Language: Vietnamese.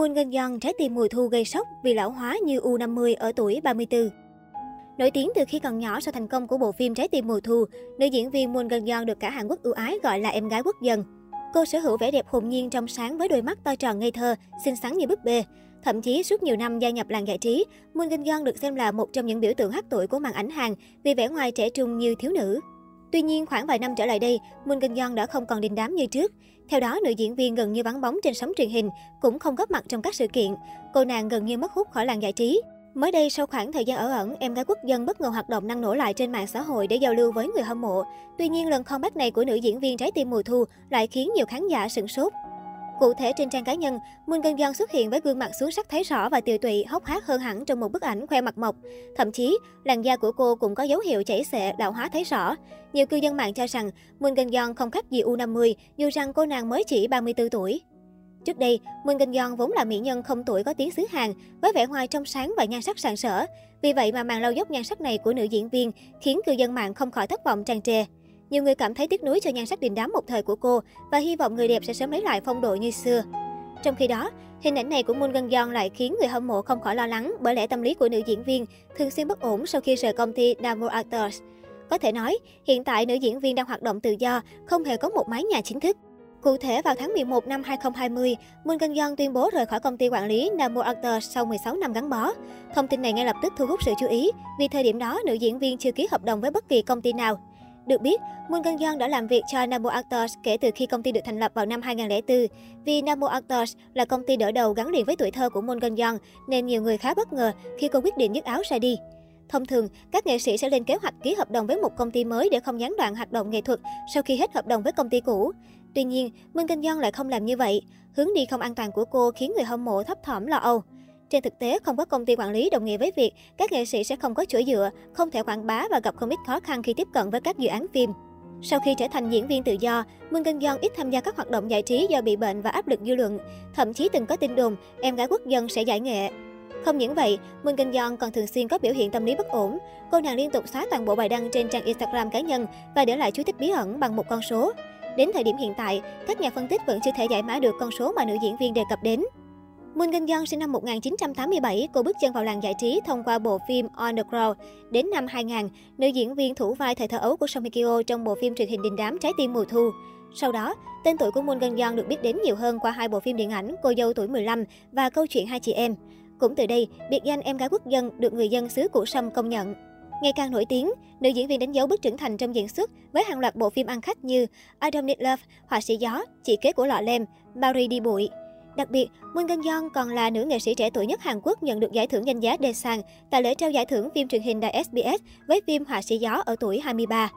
Moon Ngân Young trái tim mùa thu gây sốc vì lão hóa như U50 ở tuổi 34. Nổi tiếng từ khi còn nhỏ sau thành công của bộ phim Trái tim mùa thu, nữ diễn viên Moon Ngân Yeon được cả Hàn Quốc ưu ái gọi là em gái quốc dân. Cô sở hữu vẻ đẹp hồn nhiên trong sáng với đôi mắt to tròn ngây thơ, xinh xắn như búp bê. Thậm chí suốt nhiều năm gia nhập làng giải trí, Moon Ngân Yeon được xem là một trong những biểu tượng hắc tuổi của màn ảnh Hàn vì vẻ ngoài trẻ trung như thiếu nữ. Tuy nhiên, khoảng vài năm trở lại đây, Moon kinh Yeon đã không còn đình đám như trước. Theo đó, nữ diễn viên gần như vắng bóng trên sóng truyền hình, cũng không góp mặt trong các sự kiện. Cô nàng gần như mất hút khỏi làng giải trí. Mới đây, sau khoảng thời gian ở ẩn, em gái quốc dân bất ngờ hoạt động năng nổ lại trên mạng xã hội để giao lưu với người hâm mộ. Tuy nhiên, lần comeback này của nữ diễn viên trái tim mùa thu lại khiến nhiều khán giả sửng sốt. Cụ thể trên trang cá nhân, Moon Geun Yeon xuất hiện với gương mặt xuống sắc thấy rõ và tiều tụy, hốc hác hơn hẳn trong một bức ảnh khoe mặt mộc. Thậm chí, làn da của cô cũng có dấu hiệu chảy xệ, lão hóa thấy rõ. Nhiều cư dân mạng cho rằng Moon Geun Yeon không khác gì U50, dù rằng cô nàng mới chỉ 34 tuổi. Trước đây, Moon Geun Yeon vốn là mỹ nhân không tuổi có tiếng xứ Hàn, với vẻ ngoài trong sáng và nhan sắc sạng sỡ. Vì vậy mà màn lau dốc nhan sắc này của nữ diễn viên khiến cư dân mạng không khỏi thất vọng tràn trề. Nhiều người cảm thấy tiếc nuối cho nhan sắc đình đám một thời của cô và hy vọng người đẹp sẽ sớm lấy lại phong độ như xưa. Trong khi đó, hình ảnh này của Moon Gân Yeon lại khiến người hâm mộ không khỏi lo lắng bởi lẽ tâm lý của nữ diễn viên thường xuyên bất ổn sau khi rời công ty Namor Actors. Có thể nói, hiện tại nữ diễn viên đang hoạt động tự do, không hề có một mái nhà chính thức. Cụ thể, vào tháng 11 năm 2020, Moon Gân Yeon tuyên bố rời khỏi công ty quản lý Namor Actors sau 16 năm gắn bó. Thông tin này ngay lập tức thu hút sự chú ý, vì thời điểm đó nữ diễn viên chưa ký hợp đồng với bất kỳ công ty nào. Được biết, Moon Gân Yeon đã làm việc cho Namo Actors kể từ khi công ty được thành lập vào năm 2004. Vì Namo Actors là công ty đỡ đầu gắn liền với tuổi thơ của Moon Gân Yeon, nên nhiều người khá bất ngờ khi cô quyết định dứt áo ra đi. Thông thường, các nghệ sĩ sẽ lên kế hoạch ký hợp đồng với một công ty mới để không gián đoạn hoạt động nghệ thuật sau khi hết hợp đồng với công ty cũ. Tuy nhiên, Moon Gân Yeon lại không làm như vậy. Hướng đi không an toàn của cô khiến người hâm mộ thấp thỏm lo âu. Trên thực tế, không có công ty quản lý đồng nghĩa với việc các nghệ sĩ sẽ không có chỗ dựa, không thể quảng bá và gặp không ít khó khăn khi tiếp cận với các dự án phim. Sau khi trở thành diễn viên tự do, Moon Gân Yeon ít tham gia các hoạt động giải trí do bị bệnh và áp lực dư luận. Thậm chí từng có tin đồn em gái quốc dân sẽ giải nghệ. Không những vậy, Moon Gân Yeon còn thường xuyên có biểu hiện tâm lý bất ổn. Cô nàng liên tục xóa toàn bộ bài đăng trên trang Instagram cá nhân và để lại chú thích bí ẩn bằng một con số. Đến thời điểm hiện tại, các nhà phân tích vẫn chưa thể giải mã được con số mà nữ diễn viên đề cập đến. Moon Gân Yeon sinh năm 1987, cô bước chân vào làng giải trí thông qua bộ phim On the Ground. Đến năm 2000, nữ diễn viên thủ vai thời thơ ấu của Song Hye Kyo trong bộ phim truyền hình đình đám Trái tim mùa thu. Sau đó, tên tuổi của Moon Gân Yeon được biết đến nhiều hơn qua hai bộ phim điện ảnh Cô dâu tuổi 15 và Câu chuyện hai chị em. Cũng từ đây, biệt danh em gái quốc dân được người dân xứ Củ Sâm công nhận. Ngày càng nổi tiếng, nữ diễn viên đánh dấu bước trưởng thành trong diễn xuất với hàng loạt bộ phim ăn khách như I Don't Need Love, Họa sĩ gió, Chị kế của lọ lem, *Barry đi bụi. Đặc biệt, Moon Gân Yeon còn là nữ nghệ sĩ trẻ tuổi nhất Hàn Quốc nhận được giải thưởng danh giá Daesan tại lễ trao giải thưởng phim truyền hình đài SBS với phim Họa sĩ gió ở tuổi 23.